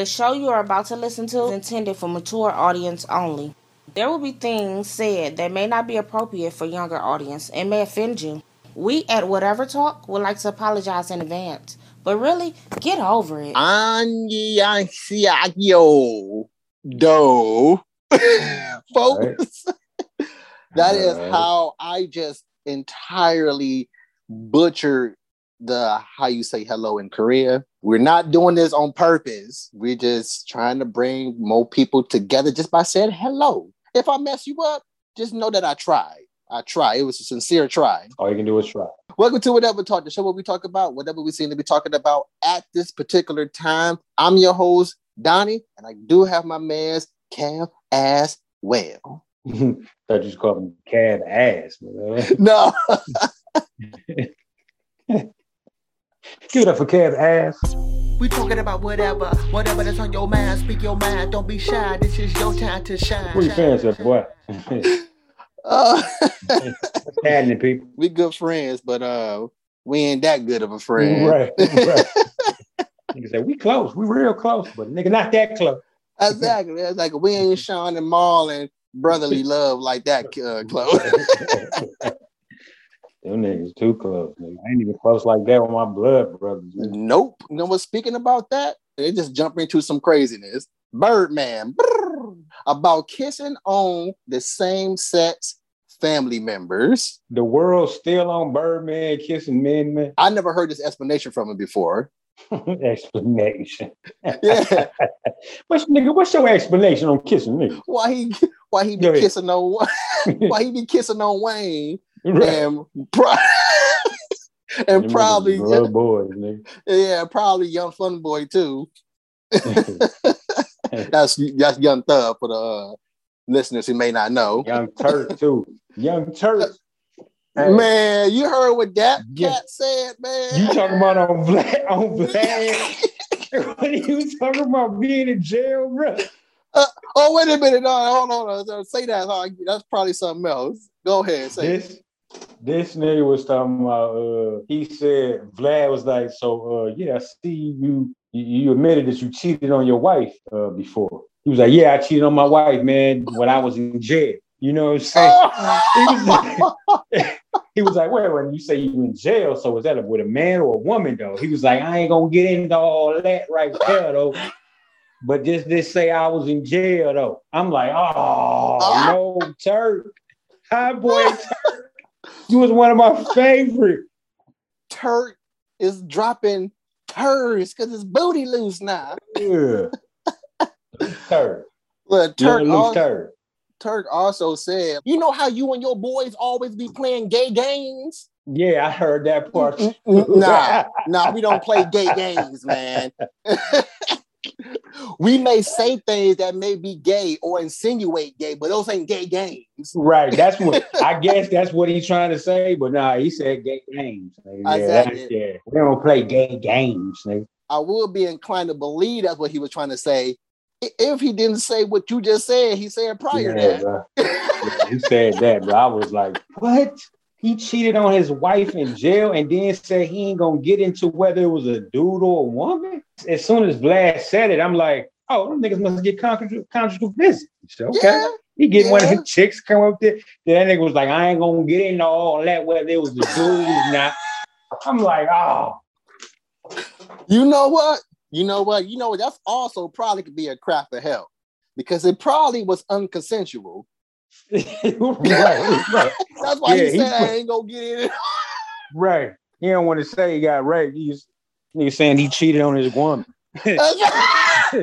The show you are about to listen to is intended for mature audience only. There will be things said that may not be appropriate for younger audience and may offend you. We at Whatever Talk would like to apologize in advance, but really get over it. Angiacio do folks. that is how I just entirely butchered the how you say hello in Korea. We're not doing this on purpose. We're just trying to bring more people together just by saying hello. If I mess you up, just know that I tried. I tried. It was a sincere try. All you can do is try. Welcome to Whatever Talk, the show where we talk about whatever we seem to be talking about at this particular time. I'm your host, Donnie, and I do have my man's Cam as well. Thought you just called him cab ass. No, Give it up for cab ass. We talking about whatever, whatever that's on your mind. Speak your mind, don't be shy. This is your time to shine. Where your fans at, boy? uh, What's happening, people? we good friends, but uh, we ain't that good of a friend. Right, right. Nigga said, we close. We real close, but nigga, not that close. Exactly. It's like we ain't Sean and Maul and brotherly love like that, uh, close. Them niggas too close, nigga. I ain't even close like that with my blood brothers. nigga. Nope. You know what? Speaking about that, they just jump into some craziness. Birdman brrr, about kissing on the same sex family members. The world's still on Birdman kissing men, man. I never heard this explanation from him before. explanation. Yeah, What's nigga? What's your explanation on kissing me? why he why he be kissing on why he be kissing on Wayne Right. and pro- and Them probably blood boys, nigga. yeah probably young fun boy too. That's that's young thug for the uh, listeners who may not know. Young Turk too. Young Turk. Hey, Man, you heard what that Yeah. cat said, man. You talking about on Vlad? On Vlad? what are you talking about being in jail, bro? oh, wait a minute. No, hold on. hold on. Say that. That's probably something else. Go ahead. Say it. This this nigga was talking about. Uh, he said Vlad was like, so uh, yeah, I see you. You, admitted that you cheated on your wife uh, before. He was like, yeah, I cheated on my wife, man, when I was in jail. You know what I'm saying? he was like, he was like, wait, when you say you in jail, so is that with a man or a woman though? He was like, I ain't gonna get into all that right there though. But just just say I was in jail though. I'm like, oh no, Turk. Hi boy. You was one of my favorite. Turk is dropping turds because his booty loose now. Yeah. Turk. Look, Turk Turk, loose Turk. Turk also said, you know how you and your boys always be playing gay games? Yeah, I heard that part. Nah, nah, we don't play gay games, man. we may say things that may be gay or insinuate gay, but those ain't gay games. Right. That's what I guess that's what he's trying to say. But nah, he said gay games. Yeah, Exactly. yeah. We don't play gay games, nigga. I would be inclined to believe that's what he was trying to say. If he didn't say what you just said, he said prior Yeah, to. Yeah, he said that, but I was like, what? He cheated on his wife in jail and then said he ain't gonna get into whether it was a dude or a woman. As soon as Vlad said it, I'm like, oh, them niggas must get conjugal, conjugal visits. So, okay. Yeah, He get one of his chicks come up there. Then that nigga was like, I ain't gonna get into all that, whether it was a dude or not. I'm like, oh, You know what? You know what? You know what? That's also probably could be a crap of hell because it probably was unconsensual. Right, right, That's why Yeah, he said I ain't gonna get in it. right. He don't want to say he got raped. He's nigga saying he cheated on his woman. you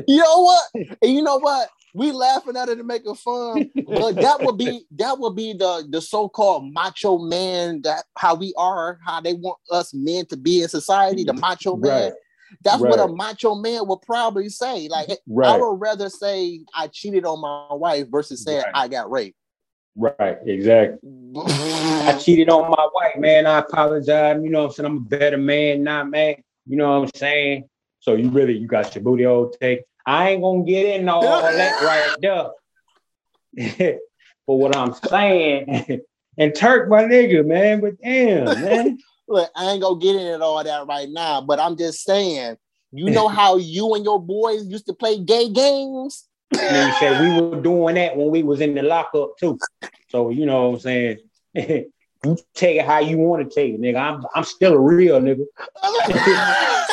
know what? And you know what? We laughing at it and making fun, but that would be that would be the the so-called macho man that how we are, how they want us men to be in society, the macho man. Right. That's what a macho man would probably say. Like I would rather say I cheated on my wife versus saying Right. I got raped. right, exactly. I cheated on my wife, man. I apologize. You know what I'm saying? I'm a better man, not man. You know what I'm saying? So you really you got your booty all take. I ain't gonna get in all that right there. but what I'm saying, and Turk, my nigga, man, but damn, man. Look, I ain't gonna get into all that right now, but I'm just saying You know how you and your boys used to play gay games? And he said we were doing that when we was in the lockup too. So you know what I'm saying. you take it how you want to take it, nigga. I'm I'm still a real nigga.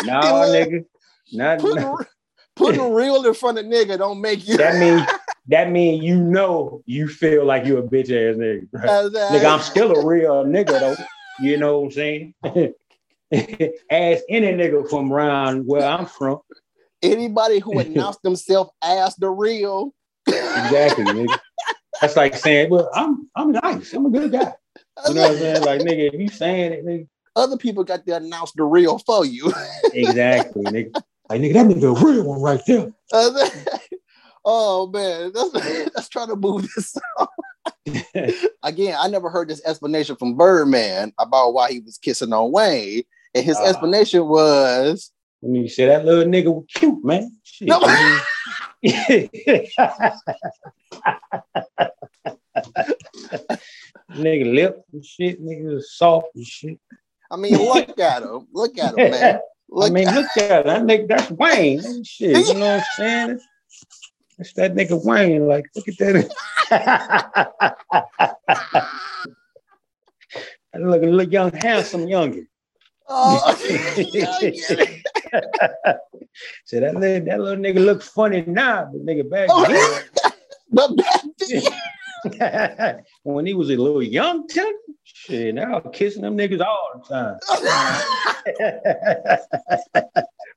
no, nigga. Not, putting, not- putting real in front of nigga don't make you. that mean that mean you know you feel like you a bitch ass nigga. Right? Nigga, I'm still a real nigga though. You know what I'm saying? Ask any nigga from around where I'm from. Anybody who announced themselves as the real. Exactly, nigga. That's like saying, well, I'm I'm nice. I'm a good guy. You know what I'm saying? Like, nigga, if you saying it, nigga. Other people got to announce the real for you. Exactly, nigga. Like, nigga, that nigga a real one right there. oh man, that's that's trying to move this. Again, I never heard this explanation from Birdman about why he was kissing on Wayne, and his Uh. explanation was When you say that little nigga was cute, man. Shit. No. nigga lip and shit, nigga was soft and shit. I mean, look at him. Look at him, man. Look I mean, at look at it. That nigga, that's Wayne. Shit, you know what I'm saying? That's that nigga Wayne. Like, look at that. that look, look young, handsome youngin. Oh, I it. So that little, that little nigga looks funny now, but nigga back Oh, but back then, then, when he was a little young tender, shit, now kissing them niggas all the time.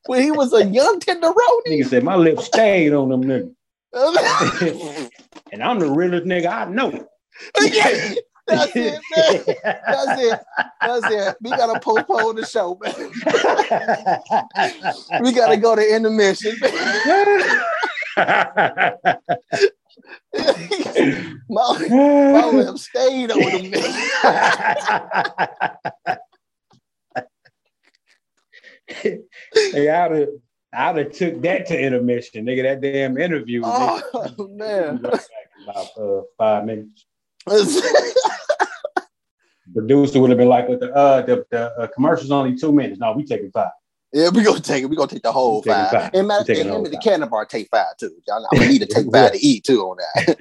when he was a young tenderoni. nigga said my lips stayed on them niggas. And I'm the realest nigga I know. Yeah, That's it, man. That's it. That's it. We gotta postpone the show, man. We gotta go to intermission. my, my lips stayed on them. hey, I'd have, I'd have took that to intermission, nigga. That damn interview. nigga. Oh man. About uh, five minutes. Producer would have been like, "With the uh, the, the uh, commercial's only two minutes. No, we taking five. Yeah, we gonna take it. We gonna take the whole five. five. And, matter, and the him and the cannon bar take five too. Y'all I'm gonna need to take five to eat too on that.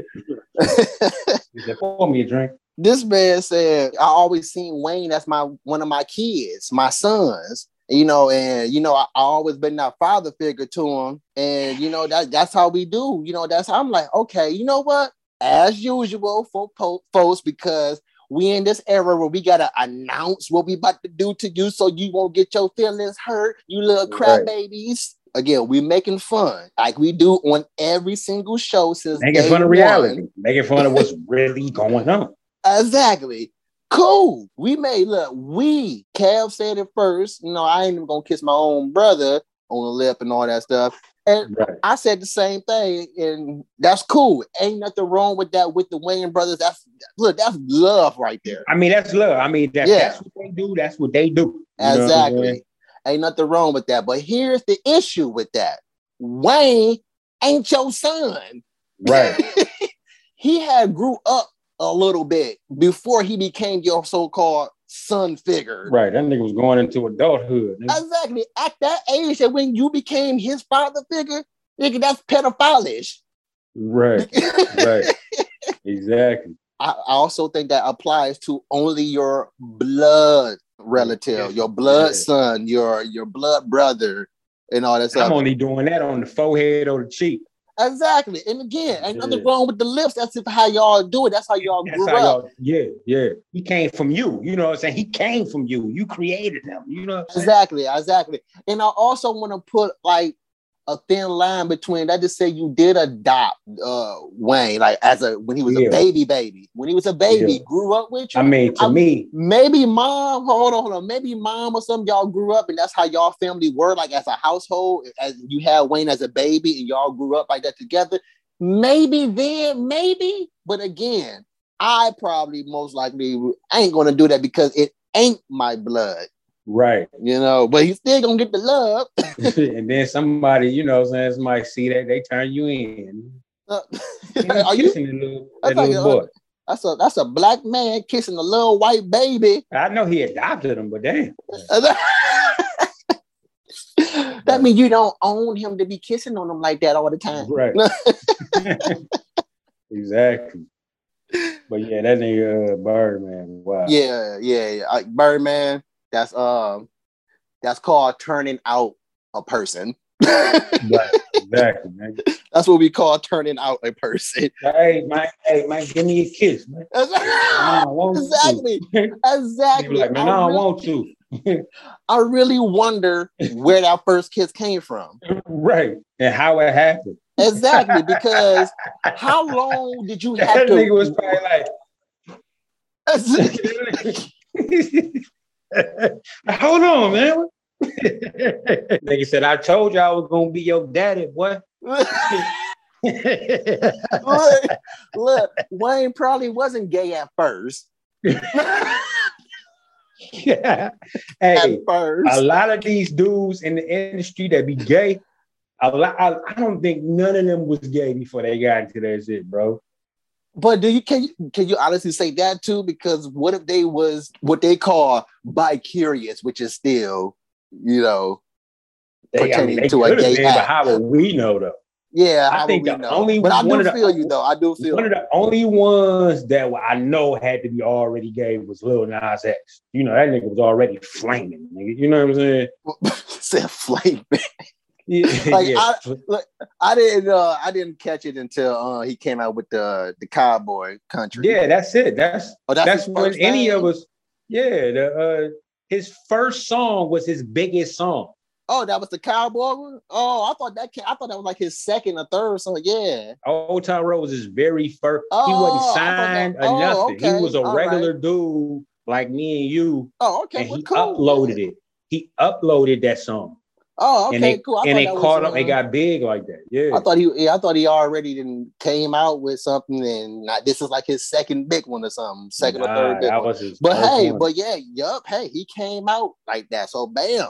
He said, "Pour me a drink." this man said, I always seen Wayne as my one of my kids, my sons. You know, and you know, I, I always been that father figure to him. And you know, that that's how we do. You know, that's how I'm like, okay, you know what? As usual for po- folks, because we in this era where we gotta announce what we about to do to you so you won't get your feelings hurt, you little crap Right. babies. Again, we making fun like we do on every single show since Making fun of one. reality. Making fun of what's really going on. Exactly. Cool. We made look. We Cal said it first. You know, I ain't even gonna kiss my own brother on the lip and all that stuff. And Right. I said the same thing, and that's cool. Ain't nothing wrong with that with the Wayne brothers. That's look, that's love right there. I mean, that's love. I mean, that, Yeah. that's what they do. That's what they do. Exactly. Ain't nothing wrong with that. But here's the issue with that. Wayne ain't your son. Right. he had grew up a little bit before he became your so-called son figure. Right. That nigga was going into adulthood. nigga. Exactly. At that age, that when you became his father figure, nigga, that's pedophilish. Right. Right. exactly. I, I also think that applies to only your blood relative, your blood Yeah. son, your your blood brother, and all that stuff. I'm only doing that on the forehead or the cheek. Exactly. And again, ain't nothing Yeah. wrong with the lips. That's how y'all do it. That's how y'all That's grew how up. y'all, yeah, yeah. He came from you. You know what I'm saying? He came from you. You created him. You know what I'm saying? Exactly, exactly. And I also want to put like a thin line between that. Just say you did adopt uh Wayne, like as a when he was Yeah. a baby, baby. When he was a baby, Yeah. grew up with you. I mean, to I'm- me, maybe mom, hold on, hold on. Maybe mom or something, y'all grew up and that's how y'all family were, like as a household, as you had Wayne as a baby and y'all grew up like that together. Maybe then, maybe, but again, I probably most likely ain't gonna do that because it ain't my blood, right. you know. But he's still gonna get the love. and then somebody, you know saying, somebody see that, they turn you in. Uh, You Are you? kissing little, that thought little you- boy. That's a that's a black man kissing a little white baby. I know he adopted him, but damn. That means you don't own him to be kissing on him like that all the time. Right. exactly. But yeah, that nigga uh, Birdman. Wow. Yeah, yeah, yeah. Like Birdman, that's um that's called turning out a person. Right. Exactly, man. That's what we call turning out a person. Hey, man, hey, man, give me a kiss, man. I don't want to. exactly. Exactly. like, man, I don't want to. I really wonder where that first kiss came from. right. And how it happened. Exactly, because how long did you have That to? That nigga was probably like, hold on, man. nigga said, I told you I was gonna be your daddy, boy. look, look, Wayne probably wasn't gay at first. yeah. At Hey, first, a lot of these dudes in the industry that be gay, a lot, I, I don't think none of them was gay before they got into that shit, bro. But do you can you can you honestly say that too? Because what if they was what they call bi-curious, which is still, you know, They, I Pertaining mean, they to a gay been, but how would we know though? yeah, I think the know? only but I one do of the- feel you though. I do feel One of the only ones that I know had to be already gay was Lil Nas X. You know, that nigga was already flaming, nigga. You know what I'm saying? said flame. Yeah, Like, yeah. I didn't uh I didn't catch it until uh he came out with the the cowboy country. yeah, that's it. That's Oh, that's, that's, when any of us. Yeah, the uh, his first song was his biggest song. Oh, that was the cowboy one. Oh, I thought that. Came, I thought that was like his second or third song. Yeah. Old Town Road was his very first. he Oh, wasn't signed that- or oh, nothing. okay, He was a all right. regular dude like me and you, Oh, okay. and well, he cool. uploaded it. He uploaded that song, Oh, okay, and they cool. And they was, caught up. They uh, got big like that. Yeah, I thought he. Yeah, I thought he already didn't came out with something, and not, this is like his second big one or something, second or third big one. was But hey, one. but yeah, yup. Hey, he came out like that. So bam.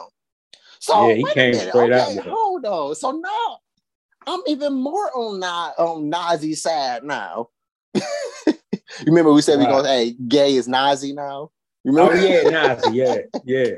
So Yeah, he came straight out okay, it. hold on. So now I'm even more on Na- on Nazi's side now. you remember we said we gonna hey, gay is Nazi now. You oh remember? yeah, Nazi, yeah, yeah.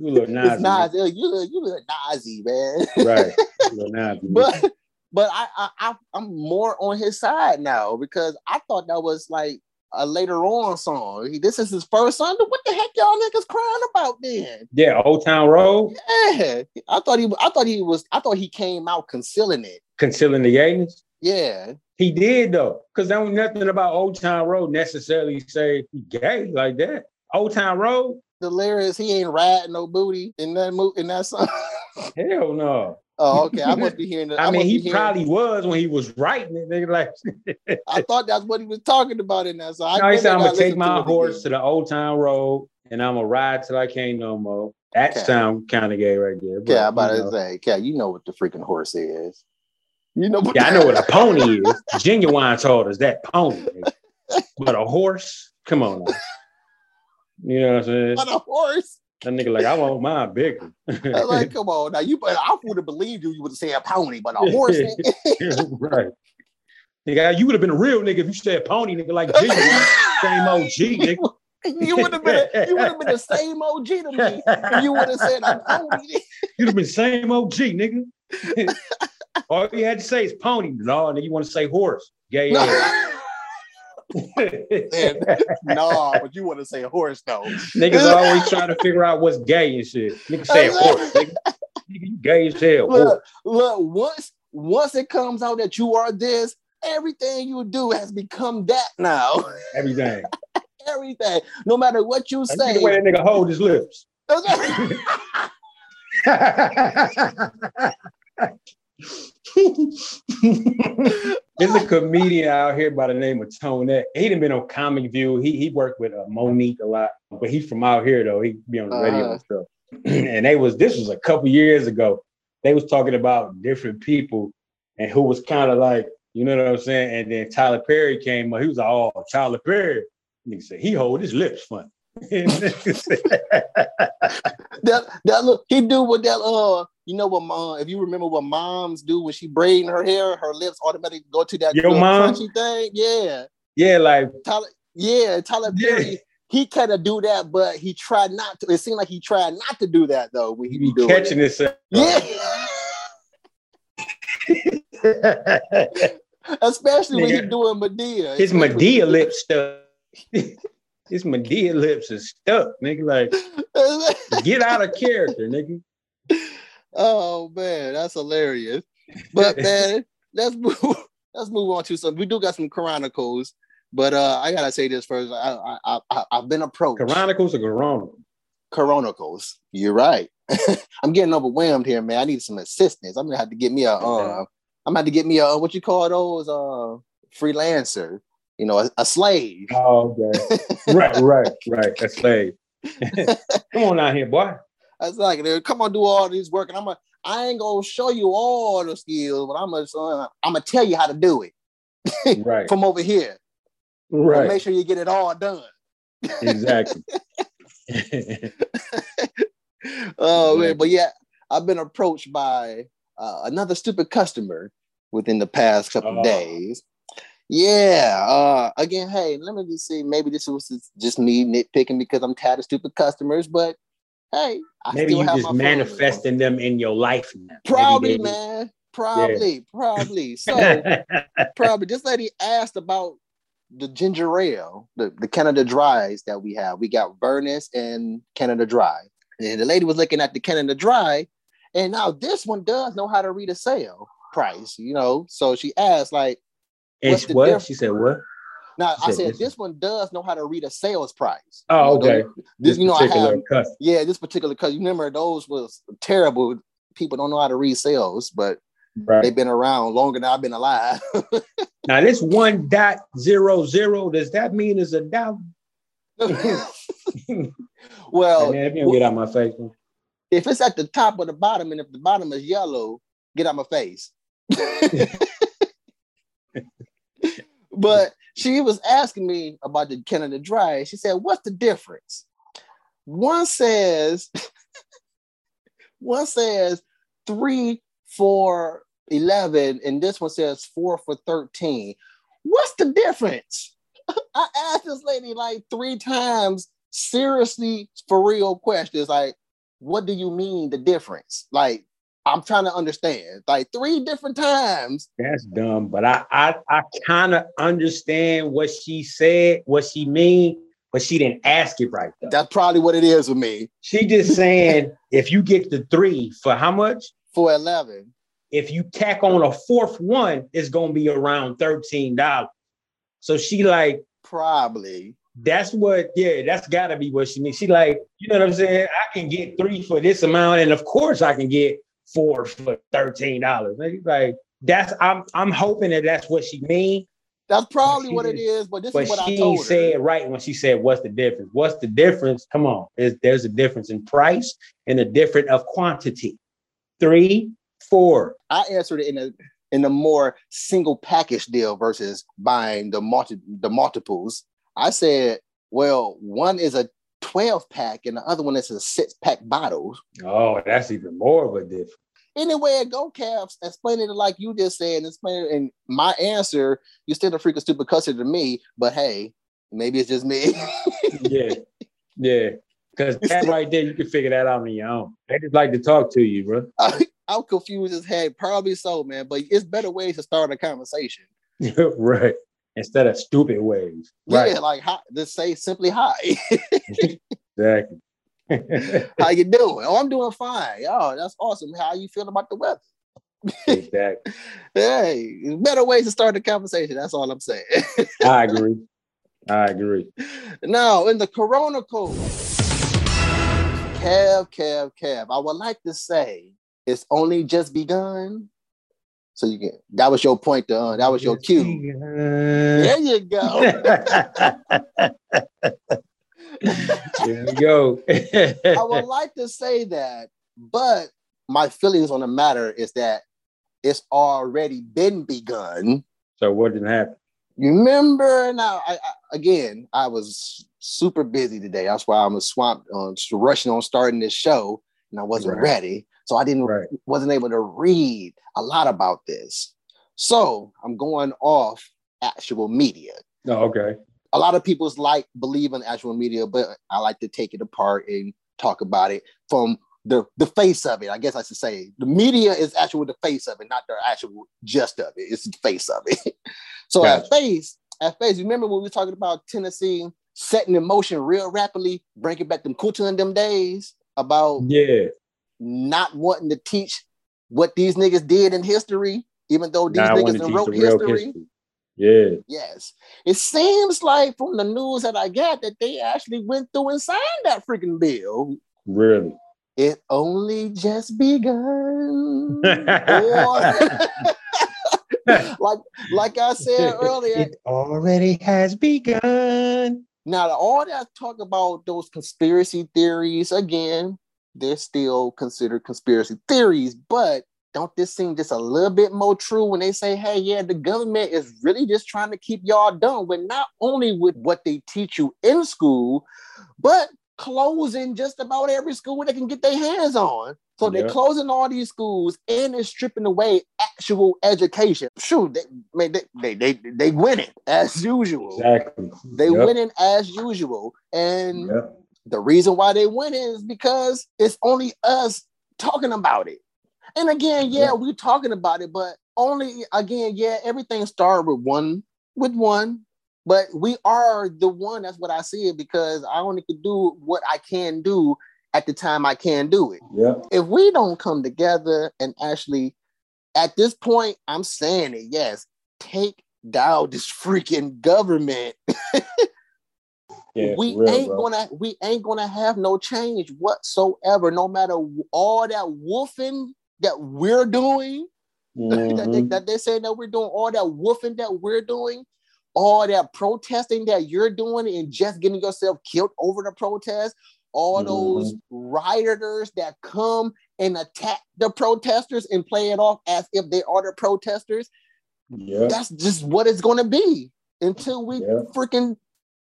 You look Nazi, it's Nazi. You look, you look Nazi, man. right? Nazi. but but I, I I I'm more on his side now because I thought that was like a later on song. He- This is his first song. What the heck y'all niggas crying about then? yeah, Old Town Road, Yeah, I thought he I thought he was I thought he came out concealing it. concealing the gayness. Yeah, He did though, because there was nothing about Old Town Road necessarily say he gay like that. Old Town Road, the lyrics he ain't riding no booty in that mo- in that song. hell no. oh, okay. I must be hearing. The, I, I, mean, he probably was when he was writing it. Nigga, like, I thought that's what he was talking about in that song. I no, he said, "I'm gonna take listen to my horse to the Old Town Road, and I'm gonna ride till I can't no more." That Okay. sound kind of gay right there. but, Yeah, I'm about you to say, yeah, you know what the freaking horse is. You know. What Yeah, I know what a pony is. Ginuwine told us that pony, but a horse. Come on, now. You know what I'm saying? What a horse. That nigga like I want mine bigger. I'm like, come on now. You, but I would have believed you. You would have said a pony, but a horse. nigga. right. Nigga, you would have been a real nigga if you said pony, nigga, like G, Same OG, nigga. you would have been. You would have been the same OG to me. if You would have said a pony. You'd have been same OG, nigga. All you had to say is pony. No, nigga, you want to say horse. Gay ass. no, but you want to say a horse though. Niggas always trying to figure out what's gay and shit. Nigga say horse, nigga. You gay as hell. Look, look. Once, once it comes out that you are this, everything you do has become that now. Everything. everything, no matter what you say. the way that nigga hold his lips. There's a comedian out here by the name of Tonette. He done been on Comic View. He he worked with uh, Mo'Nique a lot, but he's from out here though. He be on the radio Uh-huh. and stuff. and they was this was a couple years ago. They was talking about different people and who was kind of like, you know what I'm saying. And then Tyler Perry came up. He was like, oh, Tyler Perry. Nigga said he hold his lips funny. That that look he do what that uh you know what mom if you remember what moms do when she braiding her hair her lips automatically go to that Yo, mom? crunchy thing yeah yeah, like Tyler yeah Tyler Yeah. Perry he kind of do that, but he tried not to. It seemed like he tried not to do that though when he be doing catching it. this. Yeah, especially when he doing Madea. His Madea lip stuck. His Madea lips is stuck, nigga. Like, get out of character, nigga. oh man, that's hilarious. But man, let's move. Let's move on to some. We do got some chronicles, but uh I gotta say this first. I I, I I've been approached. Chronicles or Corona? Chronicles. You're right. I'm getting overwhelmed here, man. I need some assistance. I'm gonna have to get me a. Uh, I'm gonna have to get me a what you call those uh freelancer. You know, a, a slave. Oh, okay. right, right, right. A slave. Come on out here, boy. That's like, come on, do all this work, and I'm gonna. I ain't gonna show you all the skills, but I'm gonna. Uh, I'm gonna tell you how to do it Right, from over here. Right. Make sure you get it all done. Exactly. Oh man, but yeah, I've been approached by uh, another stupid customer within the past couple Oh. days. Yeah. Uh, again, hey, let me just see. Maybe this was just me nitpicking because I'm tired of stupid customers, but hey, I Maybe still you have just my fun with them. manifesting them in your life now. Maybe Probably, they- man. Probably, probably. So probably this lady asked about the ginger ale, the, the Canada Dries that we have. We got Vernors and Canada Dry. And the lady was looking at the Canada Dry, and now this one does know how to read a sale price, you know. So she asked, like, And What's what? She said what? now She I said said this this one does know how to read a sales price. Oh, You know, okay. those- This, you know, I have customer. yeah, this particular because you remember those was terrible. People don't know how to read sales, but Right. they've been around longer than I've been alive. Now this one dot zero zero, does that mean it's a dollar? well, man, if you get out my face, man. if it's at the top or the bottom, and if the bottom is yellow, get out my face. But she was asking me about the Canada Dry. She said, "What's the difference?" One says, one says three for eleven, and this one says four for thirteen. What's the difference? I asked this lady like three times, seriously, for real questions. Like, what do you mean the difference? Like, I'm trying to understand. Like three different times. That's dumb. But I I, I kind of understand what she said, what she mean, but she didn't ask it right though. That's probably what it is with me. She just saying if you get the three for how much? For 11. If you tack on a fourth one, it's gonna be around thirteen dollars. So she like Probably. that's what yeah that's gotta be what she means she like you know what i'm saying i can get three for this amount and of course i can get four for $13 like that's i'm i'm hoping that that's what she mean. That's probably what it is, but this but is what I she told her. said right when she said what's the difference? What's the difference? Come on. There's, there's a difference in price and a difference of quantity. Three four. I answered it in a in a more single package deal versus buying the multi the multiples. I said, well, one is a 12 pack and the other one is a six pack bottle. oh that's even more of a difference Anyway, go Cavs, explain it like you just said, and explain it. And my answer, you're still a freaking stupid customer to me, but hey, maybe it's just me. yeah, yeah. Because that right there, you can figure that out on your own. They just like to talk to you, bro. I, I'm confused as heck. Probably so, man. But it's better ways to start a conversation. right. Instead of stupid ways. Yeah, Right. like hi, just say simply hi. Exactly. How you doing? Oh, I'm doing fine. Oh, that's awesome. How you feel about the weather? exactly. Hey, better ways to start the conversation. That's all I'm saying. I agree. I agree. now, in the Corona code, Kev, Kev, Kev. I would like to say it's only just begun. So you can. That was your point. Uh, that was your cue. There you go. there we go. I would like to say that, but my feelings on the matter is that it's already been begun. so what didn't happen? You remember now? I, I again, I was super busy today. That's why I'm swamped on um, rushing on starting this show, and I wasn't Right. ready, so I didn't Right. wasn't able to read a lot about this. So I'm going off actual media. Oh, okay. A lot of people's like believe in actual media, but I like to take it apart and talk about it from the the face of it. I guess I should say the media is actually the face of it, not the actual just of it. It's the face of it. so Gotcha. at face, at face, remember when we were talking about Tennessee setting in motion real rapidly, bringing back them Kunta and them days about Yeah. not wanting to teach what these niggas did in history, even though these Now niggas to done teach wrote history. history. Yeah. Yes. It seems like from the news that I got that they actually went through and signed that freaking bill. Really. It only just begun. Or- like, like I said earlier, it already has begun. now all that talk about those conspiracy theories, again, they're still considered conspiracy theories, but don't this seem just a little bit more true when they say, hey, yeah, the government is really just trying to keep y'all dumb with not only with what they teach you in school, but closing just about every school they can get their hands on. So they're closing all these schools and they're stripping away actual education. Shoot, they man, they they they, they winning as usual. Exactly. They Yep. winning as usual. And Yep. the reason why they winning is because it's only us talking about it. And again, yeah, Yeah. we're talking about it, but only again, yeah, everything started with one, with one. But we are the one. That's what I see it because I only can do what I can do at the time I can do it. Yep. If we don't come together and actually, at this point, I'm saying it, yes, take down this freaking government Yeah. we real, ain't bro. gonna we ain't gonna have no change whatsoever no matter all that woofing that we're doing that, they, mm-hmm. that they say that we're doing all that woofing that we're doing all that protesting that you're doing and just getting yourself killed over the protest all mm-hmm. those rioters that come and attack the protesters and play it off as if they are the protesters Yep. that's just what it's going to be until we Yeah. freaking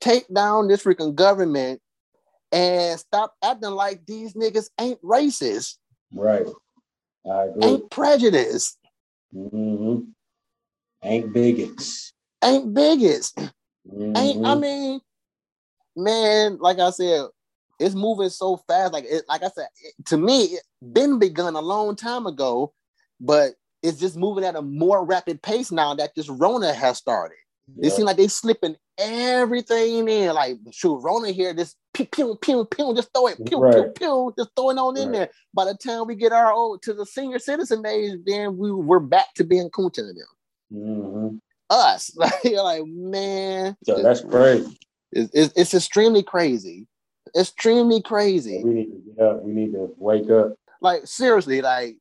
take down this freaking government and stop acting like these niggas ain't racist, Right. I agree. ain't prejudiced, hmm Ain't bigots. ain't bigots, ain't. I Mhm. mean, man, like I said, it's moving so fast. Like it, like I said, it- to me, it been begun a long time ago, but it's just moving at a more rapid pace now that this Rona has started. It Yep. seems like they slipping everything in. Like, shoot, Rona here, just pew, pew, pew, pew, just throw it, pew, pew, Right. pew, just throw it on in Right. there. By the time we get our old to the senior citizen age, then we we're back to being Kunta and them. Mhm. Us, like, you're like, man, So that's crazy. it's, it's, it's extremely crazy, extremely crazy. We need to get up. We need to wake up. Like, seriously, like,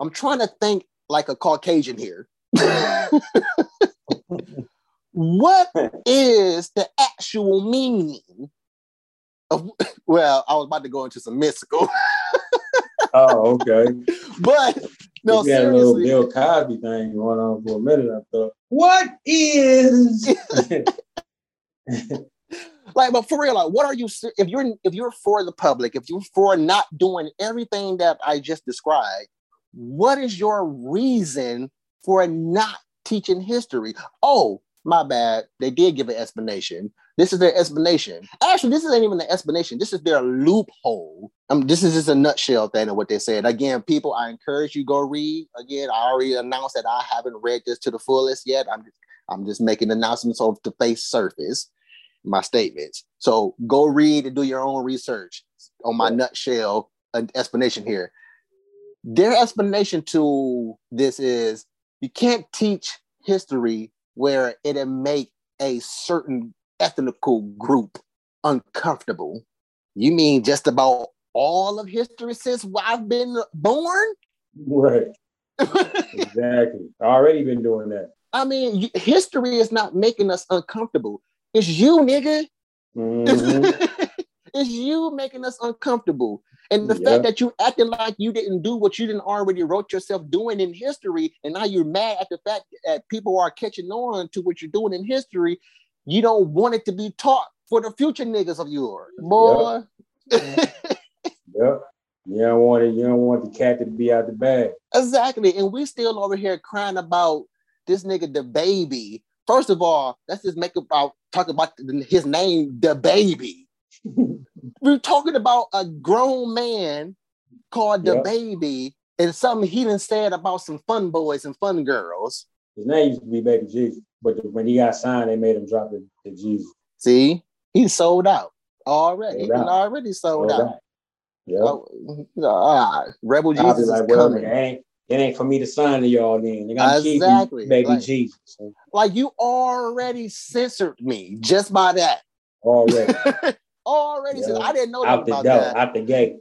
I'm trying to think like a Caucasian here. what is the actual meaning of well i was about to go into some mystical Oh, okay. but no we had a little Bill Cosby thing going on for a minute. I thought, what is? like but for real like what are you if you're if you're for the public if you're for not doing everything that i just described what is your reason for not teaching history oh my bad. They did give an explanation. This is their explanation. Actually this isn't even an explanation. This is their loophole. Um, this is just a nutshell thing of what they said. Again people i encourage you go read. Again i already announced that i haven't read this to the fullest yet. I'm i'm just making announcements off the face surface my statements. So go read and do your own research on my nutshell explanation here. Their explanation to this is you can't teach history where it'll make a certain ethnical group uncomfortable. You mean just about all of history since I've been born? right. Exactly. Already been doing that. I mean, history is not making us uncomfortable. It's you, nigga. Mhm. it's you making us uncomfortable. And the Yeah. fact that you acting like you didn't do what you didn't already wrote yourself doing in history, and now you're mad at the fact that people are catching on to what you're doing in history, you don't want it to be taught for the future niggas of yours. Boy. Yep. You don't want it. You don't want the cat to be out the bag. exactly. And we still over here crying about this nigga the baby First of all, let's just make about talk about his name, the baby. We're talking about a grown man called the Yeah. baby, and something he done said about some fun boys and fun girls. His name used to be Baby Jesus, but when he got signed, they made him drop it to Jesus. See, he's sold out already. Sold out. already sold So out. that- Yeah. Oh, ah, Rebel I'll be Jesus like, is well, coming. it ain't, it ain't for me to sign to y'all then. They got Exactly. baby Like- Jesus Like you already censored me just by that. already already, Yeah. I didn't know out nothing the about door, that. out the gate.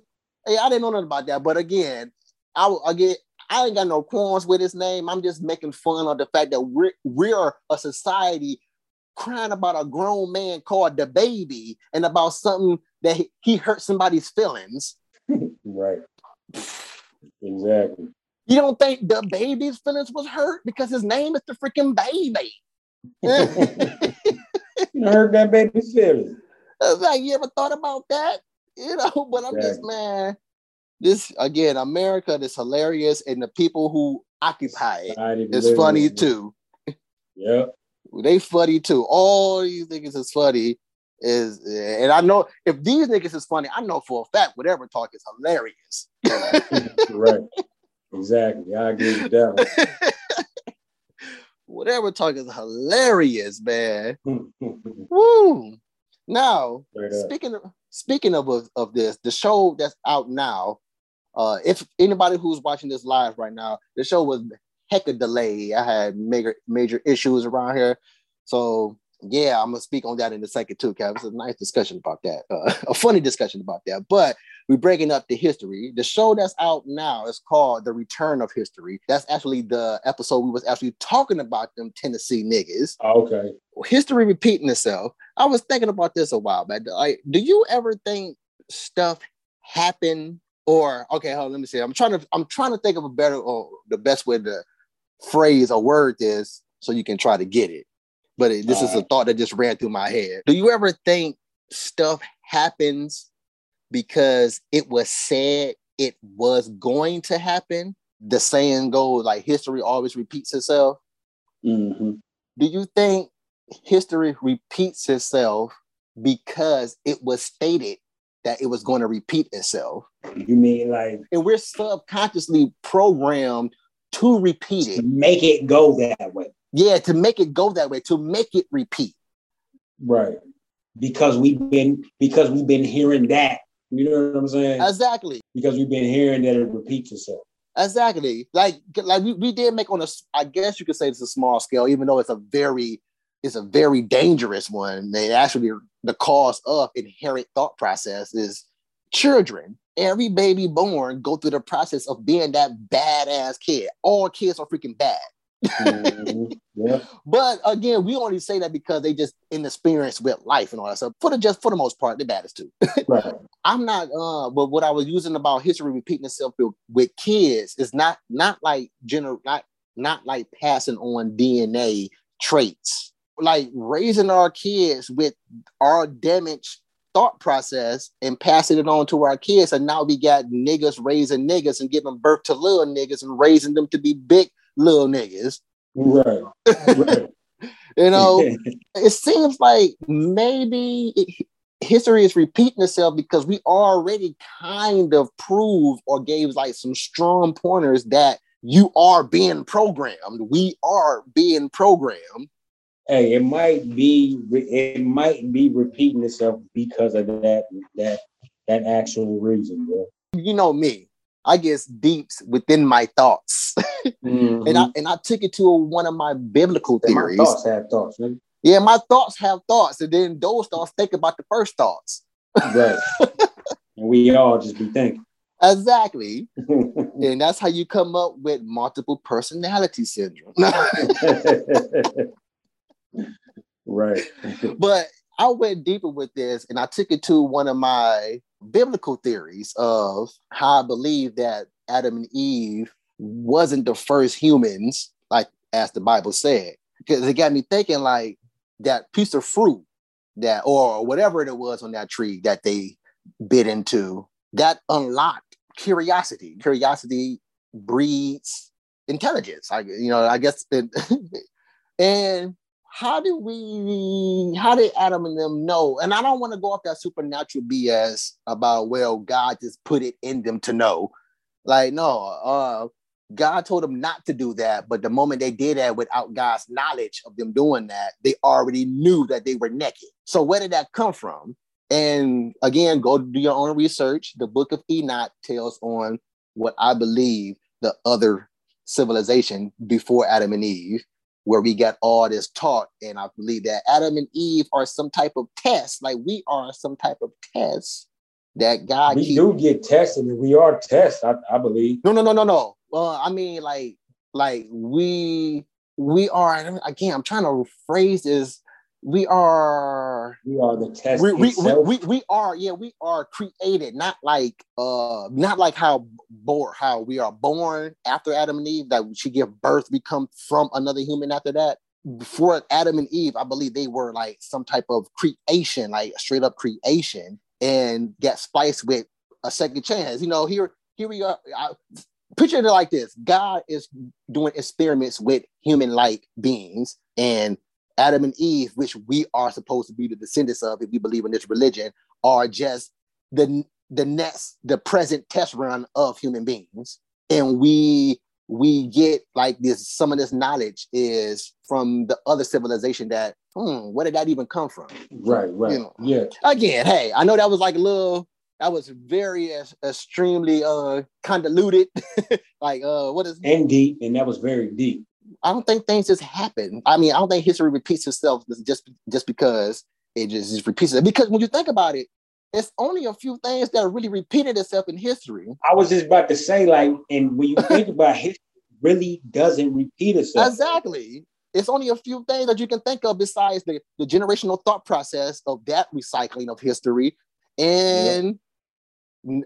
Hey, I didn't know nothing about that. But again, I again, I ain't got no qualms with his name. I'm just making fun of the fact that we're we're a society crying about a grown man called the baby and about something that he, he hurt somebody's feelings. Right. Exactly. You don't think the baby's feelings was hurt because his name is the freaking baby? You heard that baby's feeling. Was like, you ever thought about that? You know, but I'm just, Exactly. man, this again, America is hilarious, and the people who occupy it to funny in. too. Yeah, They funny too. All these niggas is funny. Is and I know if these niggas is funny, I know for a fact whatever talk is hilarious. right. Exactly. I agree with that whatever talk is hilarious, man. Woo! Now, speaking of speaking of, of of this, the show that's out now. Uh, if anybody who's watching this live right now, the show was heck hecka delay. I had major major issues around here, so yeah, I'm gonna speak on that in a second too, Kev. It's a nice discussion about that, uh, a funny discussion about that. But we're breaking up the history. The show that's out now is called The Return of History. That's actually the episode we was actually talking about them Tennessee niggas Okay. history repeating itself. I was thinking about this a while back. Like, do you ever think stuff happen or okay, hold on, let me see. I'm trying to I'm trying to think of a better or the best way to phrase or word this so you can try to get it. But it, this is a thought that just ran through my head. Do you ever think stuff happens because it was said it was going to happen? The saying goes like history always repeats itself hmm do you think history repeats itself because it was stated that it was going to repeat itself You mean like and we're subconsciously programmed to repeat it. to make it go that way? yeah to make it go that way to make it repeat Right. Because we've been because we've been hearing that. You know what I'm saying? exactly because we've been hearing that it repeats itself. exactly like like we, we did make on a I guess you could say it's a small scale even though it's a very it's a very dangerous one they actually the cause of inherent thought process is children every baby born go through the process of being that badass kid all kids are freaking bad Mhm. Yeah. but again we only say that because they just inexperienced with life and all that stuff for the just for the most part the baddest too Right. I'm not uh but what I was using about history repeating itself with, with kids is not not like gener not not like passing on DNA traits. Like raising our kids with our damaged thought process and passing it on to our kids. And now we got niggas raising niggas and giving birth to little niggas and raising them to be big little niggas. Right. right. You know, it seems like maybe it, history is repeating itself because we already kind of proved or gave like some strong pointers that you are being programmed. We are being programmed. Hey, it might be it might be repeating itself because of that that that actual reason, bro. You know me. I get deeps within my thoughts. and I and I took it to one of my biblical Mm-hmm. my thoughts have thoughts, nigga. Yeah, my thoughts have thoughts, and then those thoughts think about the first thoughts. Right. and we all just be thinking. Exactly. And that's how you come up with multiple personality syndrome. Right. but I went deeper with this and I took it to one of my biblical theories of how I believe that Adam and Eve wasn't the first humans, like as the Bible said. Because it got me thinking like that piece of fruit that or whatever it was on that tree that they bit into, that unlocked curiosity. Curiosity breeds intelligence. I you know, I guess it, and how do we how did Adam and them know? And I don't want to go off that supernatural BS about well, God just put it in them to know. Like, no, uh God told them not to do that, but the moment they did that without God's knowledge of them doing that, they already knew that they were naked. So where did that come from? And again, go do your own research. The book of Enoch tells on what I believe the other civilization before Adam and Eve, where we got all this taught. And I believe that Adam and Eve are some type of test, like we are some type of test that God. We keep- do get tested, and we are tested. I, I believe. No, no, no, no, no. Well, I mean, like, like we we are again. I'm trying to rephrase this. We are We are the test we, we, we, we, are yeah we are created not like uh not like how born how we are born after adam and eve that she give birth we come from another human after that. Before adam and eve i believe they were like some type of creation like straight up creation and get spliced with a second chance. You know here here we are I, picture it like this. God is doing experiments with human like beings and Adam and Eve, which we are supposed to be the descendants of if we believe in this religion, are just the the next, the present test run of human beings. And we we get like this, some of this knowledge is from the other civilization that, hmm, where did that even come from? right, right. You know. Yeah. Again, hey, I know that was like a little that was very uh, extremely uh convoluted. like uh what is And deep, and that was very deep. I don't think things just happen. I mean, I don't think history repeats itself just just because it just, just repeats it. Because when you think about it, it's only a few things that really repeated itself in history. I was just about to say, like, and when you think about history, really doesn't repeat itself. Exactly. It's only a few things that you can think of besides the, the generational thought process of that recycling of history and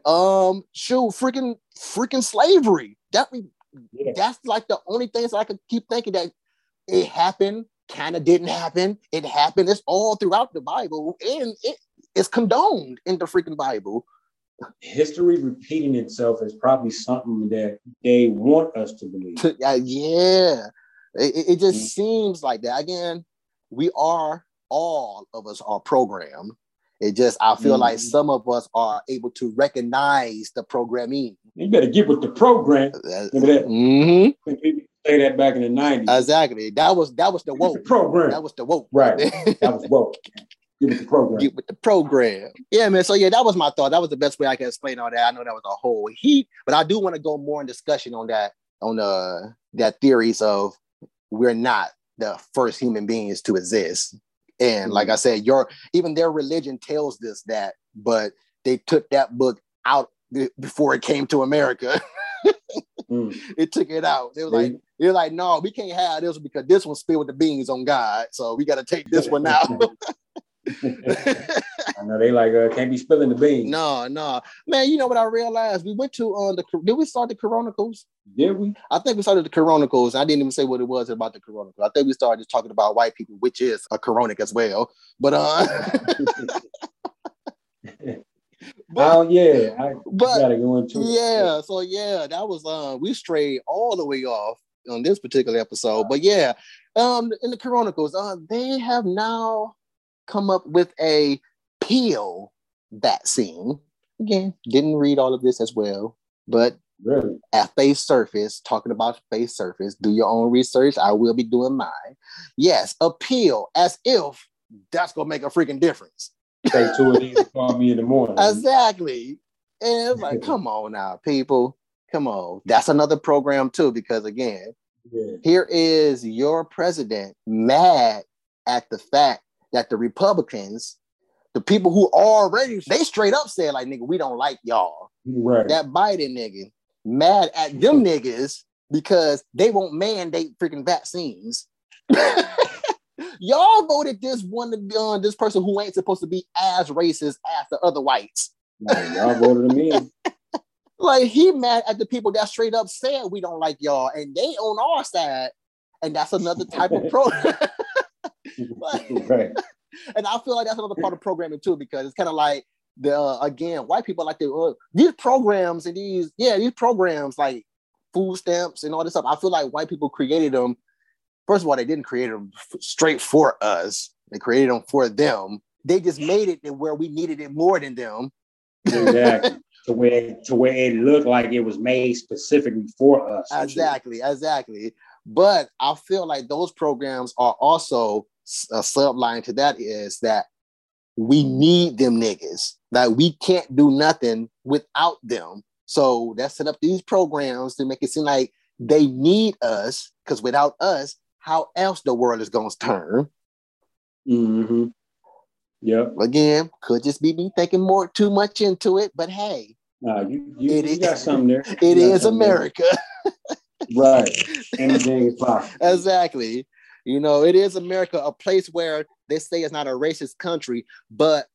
um shoot freaking freaking slavery. That re- Yeah. that's like the only things I could keep thinking that it happened, kind of didn't happen. It happened. It's all throughout the Bible, and it is condoned in the freaking Bible. History repeating itself is probably something that they want us to believe. Yeah, it, it- just Mhm. seems like that. Again, we are all of us are programmed. It just I feel like Mhm. some of us are able to recognize the programming. You better get with the program. Remember that? Mm-hmm. Say that back in the 90s. Exactly. That was that was the Get woke. the program. That was the woke. Right. that was woke. Get with the program. get with the program. Yeah, man. So yeah, that was my thought. That was the best way I can explain all that. I know that was a whole heat, but I do want to go more in discussion on that, on uh that theories of we're not the first human beings to exist. And like I said, your even their religion tells this that, but they took that book out before it came to America. Mm. it took it out. They were like, they're like, no, we can't have this because this one spilled with the beans on God. So we got to take this one out. I know they like uh, can't be spilling the beans. No, no, man. You know what I realized? We went to uh, the. Did we start the Chronicles? Did we? I think we started the Chronicles. I didn't even say what it was about the Chronicles. I think we started just talking about white people, which is a Coronic as well. But uh, but, oh yeah, I but gotta go into it. yeah. So yeah, that was uh, we strayed all the way off on this particular episode. But yeah, um, in the Chronicles, uh, they have now come up with a peel vaccine. Again, didn't read all of this as well, but Really? at face surface, talking about face surface, do your own research. I will be doing mine. Yes, appeal as if that's gonna make a freaking difference. Take two of these and call me in the morning. Exactly. And it's like, come on now, people. Come on. That's another program too, because again, Yeah. here is your president mad at the fact that the Republicans, the people who already they straight up said, like, nigga, we don't like y'all. Right. that Biden nigga mad at them niggas because they won't mandate freaking vaccines. Y'all voted this one to be on this person who ain't supposed to be as racist as the other whites. Like, y'all voted in. Like he mad at the people that straight up said we don't like y'all, and they on our side, and that's another type of program. right. And I feel like that's another part of programming too, because it's kind of like the uh, again, white people like to uh, these programs and these yeah these programs like food stamps and all this stuff. I feel like white people created them first of all, they didn't create them straight for us. They created them for them. They just made it where we needed it more than them. Exactly. to where to where it looked like it was made specifically for us. Exactly, exactly. But I feel like those programs are also a subline to that is that we need them niggas. Like we can't do nothing without them. So that set up these programs to make it seem like they need us because without us, how else the world is going to turn? Mm-hmm. Yep. Again, could just be me thinking more too much into it, but hey, nah, you, you, it you is, got something there. It is America. right. Anything is possible. Exactly. You know, it is America, a place where they say it's not a racist country, but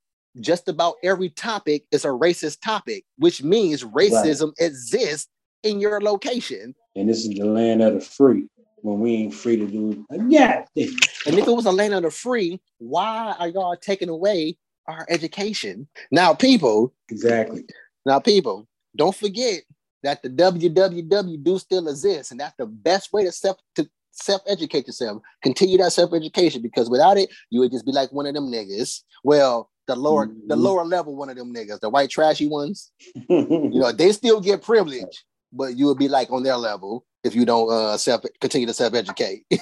just about every topic is a racist topic, which means racism right. exists in your location. And this is the land of the free when we ain't free to do yeah. And if it was a land of the free, why are y'all taking away our education? Now, people. Exactly. Now, people, don't forget that the WWW do still exist, and that's the best way to self to self-educate yourself. Continue that self-education because without it, you would just be like one of them niggas. Well, the lower mm-hmm. the lower level one of them niggas, the white trashy ones. you know, they still get privilege, but you would be like on their level if you don't uh, self continue to self educate.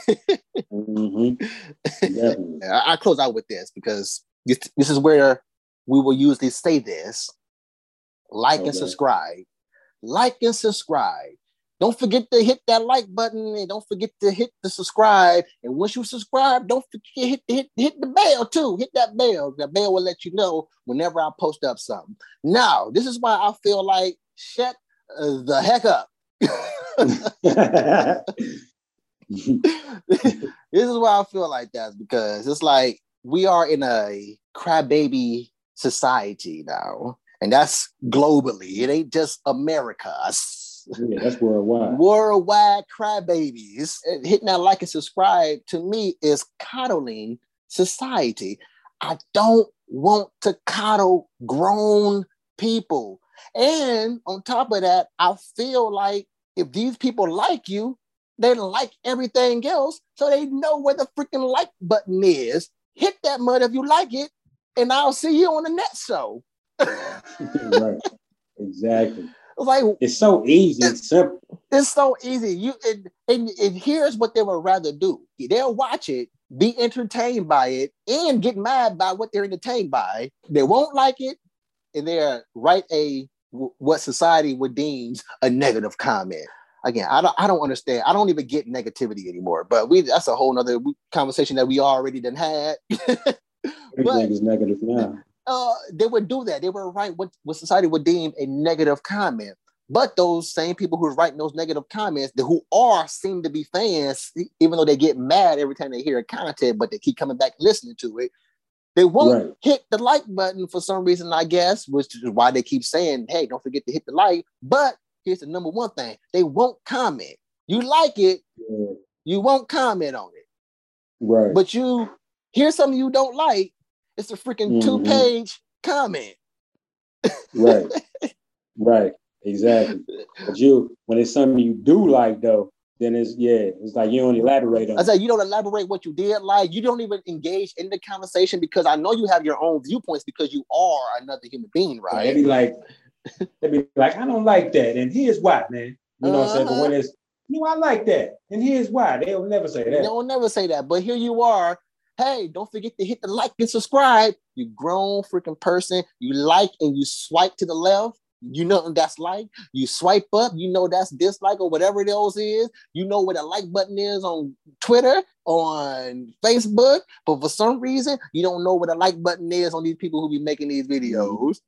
mm-hmm. I, I, close out with this because this, this is where we will usually say this: like okay. and subscribe, like and subscribe. Don't forget to hit that like button and don't forget to hit the subscribe. And once you subscribe, don't forget hit hit hit the bell too. Hit that bell. The bell will let you know whenever I post up something. Now, this is why I feel like shut the heck up. this is why I feel like that because it's like we are in a crybaby society now, and that's globally. It ain't just America. Yeah, that's worldwide. Worldwide crybabies. Uh, Hitting that like and subscribe to me is coddling society. I don't want to coddle grown people. And on top of that, I feel like if these people like you, they like everything else, so they know where the freaking like button is. Hit that mud if you like it, and I'll see you on the next show. right. Exactly. Like it's so easy and simple. It's so easy. You and, and, and here's what they would rather do. They'll watch it, be entertained by it, and get mad by what they're entertained by. They won't like it, and they're write a what society would deem a negative comment. Again, I don't, I don't understand. I don't even get negativity anymore. But we that's a whole nother conversation that we already done had. Everything is negative now. Uh, they would do that. They would write what, what society would deem a negative comment. But those same people who are writing those negative comments, who are seem to be fans, even though they get mad every time they hear a content, but they keep coming back listening to it. They won't right. hit the like button for some reason, I guess, which is why they keep saying, hey, don't forget to hit the like. But here's the number one thing they won't comment. You like it, yeah. you won't comment on it. Right. But you hear something you don't like, it's a freaking mm-hmm. two page comment. right. Right. Exactly. But you, when it's something you do like, though, then it's yeah, it's like you don't elaborate on. I said you don't elaborate what you did like. You don't even engage in the conversation because I know you have your own viewpoints because you are another human being, right? They be like, they be like, I don't like that, and here's why, man. You know uh-huh. what I'm saying? But when uh-huh. it's you know, I like that, and here's why. They'll never say that. They'll never say that. But here you are. Hey, don't forget to hit the like and subscribe. You grown freaking person. You like and you swipe to the left you know that's like. You swipe up, you know that's dislike or whatever else is. You know where the like button is on Twitter, on Facebook, but for some reason you don't know where the like button is on these people who be making these videos.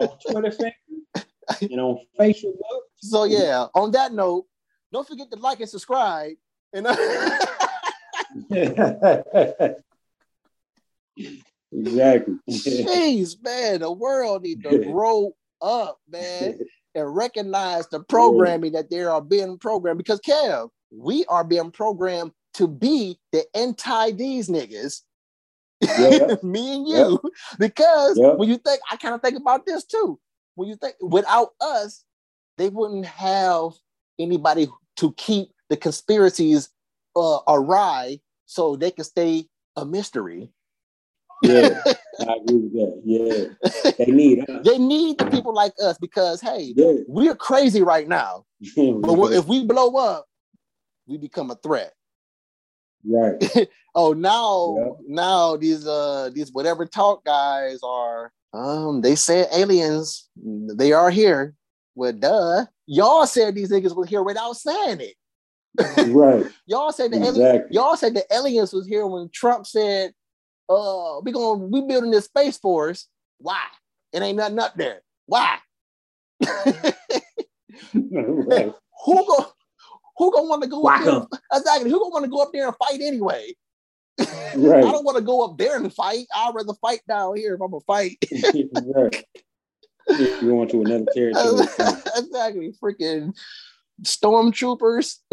on Twitter, you know, Facebook. So yeah, on that note, don't forget to like and subscribe. And exactly. Jeez, man, the world need to grow up, man, and recognize the programming that they are being programmed. Because Kev, we are being programmed to be the anti these niggas. Yeah. Me and you. Yeah. Because yeah. when you think, I kind of think about this too. When you think without us, they wouldn't have anybody to keep the conspiracies uh, awry so they can stay a mystery. Yeah, I agree with that. Yeah, they need us. They need the people like us because hey, Yeah. we're crazy right now. But if we blow up, we become a threat. right. Oh, now now these uh these whatever talk guys are um they said aliens they are here. Well, duh. Y'all said these niggas were here without saying it. Right. Y'all said the aliens, y'all said the aliens was here when Trump said, uh, we gonna we building this space force. Why? It ain't nothing up there. Why? right. who go who gonna want to go Whack up there? 'em. Exactly. Who gonna want to go up there and fight anyway? Right. I don't want to go up there and fight. I'd rather fight down here if I'm gonna fight. right. You're going to another territory. exactly. Freaking stormtroopers.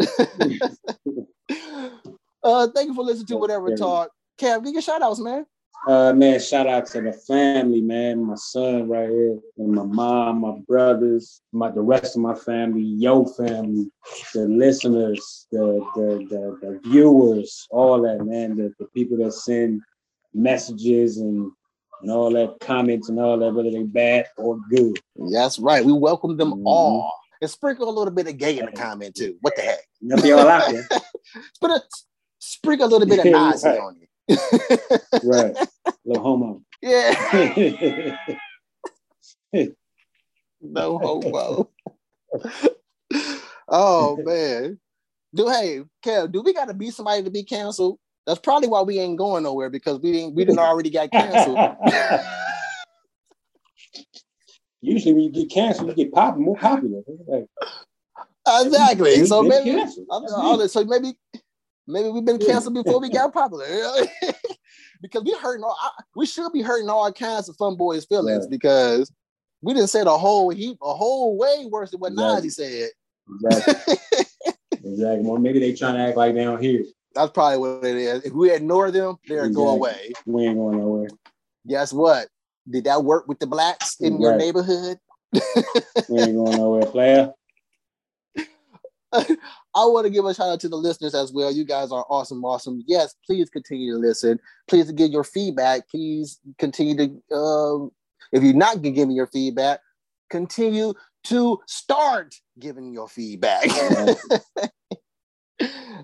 uh thank you for listening to whatever talk. Cam, give your shout outs, man. Uh, man, shout out to the family, man. My son right here, and my mom, my brothers, my the rest of my family, your family, the listeners, the the the, the viewers, all that, man. The, the people that send messages and and all that comments and all that, whether they bad or good. That's right. We welcome them Mhm. all. And sprinkle a little bit of gay in the comment too. What the heck? Nothing y'all out there, Put a sprinkle a little bit of Nazi right. on it. right? Little homo. Yeah. No homo. oh man. Do hey, Kev, do we gotta be somebody to be canceled? That's probably why we ain't going nowhere because we didn't we didn't already got canceled. Usually, when you get canceled, you get pop more popular. Like, Exactly. So maybe canceled. I'm- That's all so maybe maybe we've been canceled before we got popular. because we hurting all we should be hurting all kinds of fun boys' feelings Right. because we didn't say the whole heap, a whole way worse than what Exactly. Nazi said. Exactly. exactly. Well, maybe they trying to act like they don't hear. That's probably what it is. If we ignore them, they'll go away. We ain't going nowhere. Guess what? Did that work with the blacks in your neighborhood? We ain't going nowhere, player. I want to give a shout out to the listeners as well. You guys are awesome, awesome. Yes, please continue to listen. Please give your feedback. Please continue to, um, if you're not me your feedback, continue to start giving your feedback.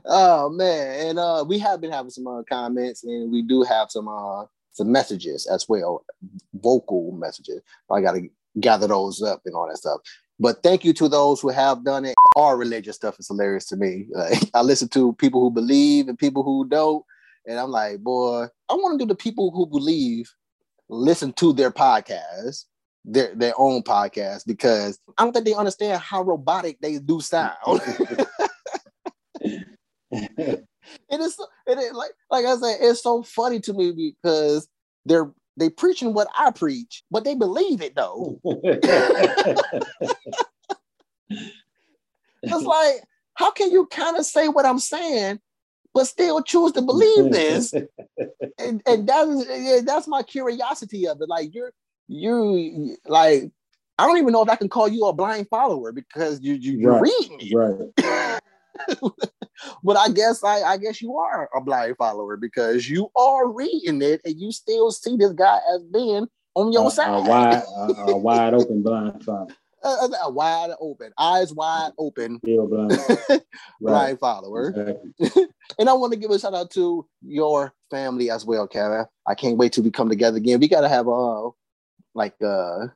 oh man, and uh, we have been having some uh, comments, and we do have some uh, some messages as well, vocal messages. I got to gather those up and all that stuff. But thank you to those who have done it. All religious stuff is hilarious to me. Like I listen to people who believe and people who don't, and I'm like, boy, I want to do the people who believe listen to their podcast, their their own podcast, because I don't think they understand how robotic they do sound. it is it is like like I said, it's so funny to me because they're they preaching what I preach, but they believe it though. It's like, how can you kind of say what I'm saying, but still choose to believe this? And, and that is that's my curiosity of it. Like you're you like I don't even know if I can call you a blind follower because you, you you're Right. reading it. right. but I guess I, I guess you are a blind follower because you are reading it and you still see this guy as being on your A, a side. wide, a, a wide open blind. Uh, uh, wide open, eyes wide open, Still blind. Right. blind follower. Exactly. And I want to give a shout out to your family as well, Kevin. I can't wait till we come together again. We gotta have a like uh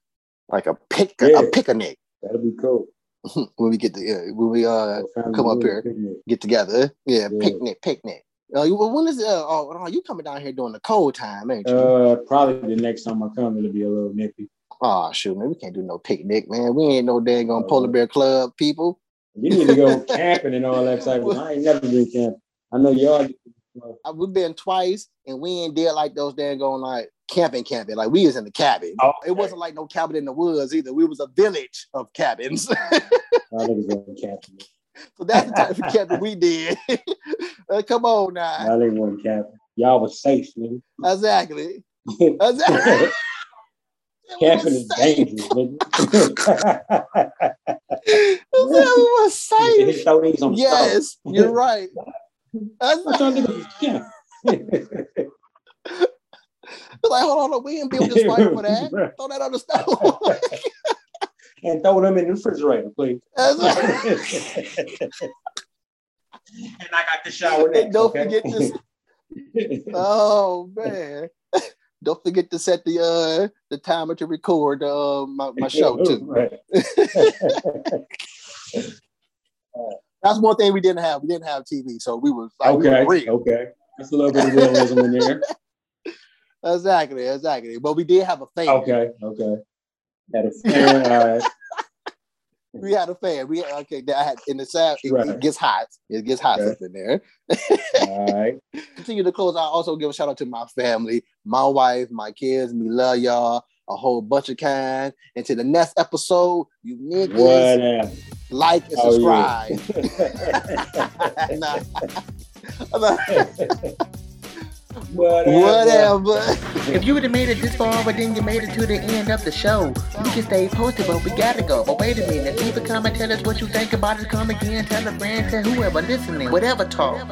like a pic Yeah. a picnic That'll be cool. when we get to uh, when we uh come up here. picnic. get together. Yeah, Yeah. picnic, picnic. Uh, you- when is uh, oh, oh, you coming down here during the cold time, ain't you? Uh, probably the next time I come, it'll be a little nippy. oh shoot, man, we can't do no picnic, man. We ain't no dang on Oh. polar bear club people. You need to go camping and all that type of. I ain't never been camping. I know y'all. We've been twice, and we ain't did like those dang going like camping, camping. Like we was in the cabin. Oh, It wasn't like no cabin in the woods either. We was a village of cabins. I think it's going camping. so that's the type of camping we did. Uh, come on now. I think one camping. Y'all was safe, nigga. Exactly. Exactly. camping is dangerous, nigga. we was safe. Yes, you're right. That's I'm trying to think of yeah. like, hold on, we didn't build this fight for that. Throw that on the stove. and throw them in the refrigerator, please. And I got the shower And next. don't okay? forget this. Oh man. Don't forget to set the uh the timer to record uh my, my show too. Right. That's one thing we didn't have. We didn't have TV, so we was like we okay. were. Okay. That's a little bit of realism in there. Exactly, exactly. But we did have a fan. Okay. Okay. Had a fan. Right. We had a fan. We okay. I had in the south. It, Right. it gets hot. It gets hot Okay. up in there. All right. Continue to close. I also give a shout out to my family, my wife, my kids. We love y'all. A whole bunch of kind. And to the next episode, you niggas Whatever. Like and Oh, subscribe. yeah. Whatever. Whatever. If you would have made it this far, but then you made it to the end of the show, you can stay posted, but we gotta go. But wait a minute, leave a comment, tell us what you think about it. Come again, tell a friend, tell whoever listening, whatever talk.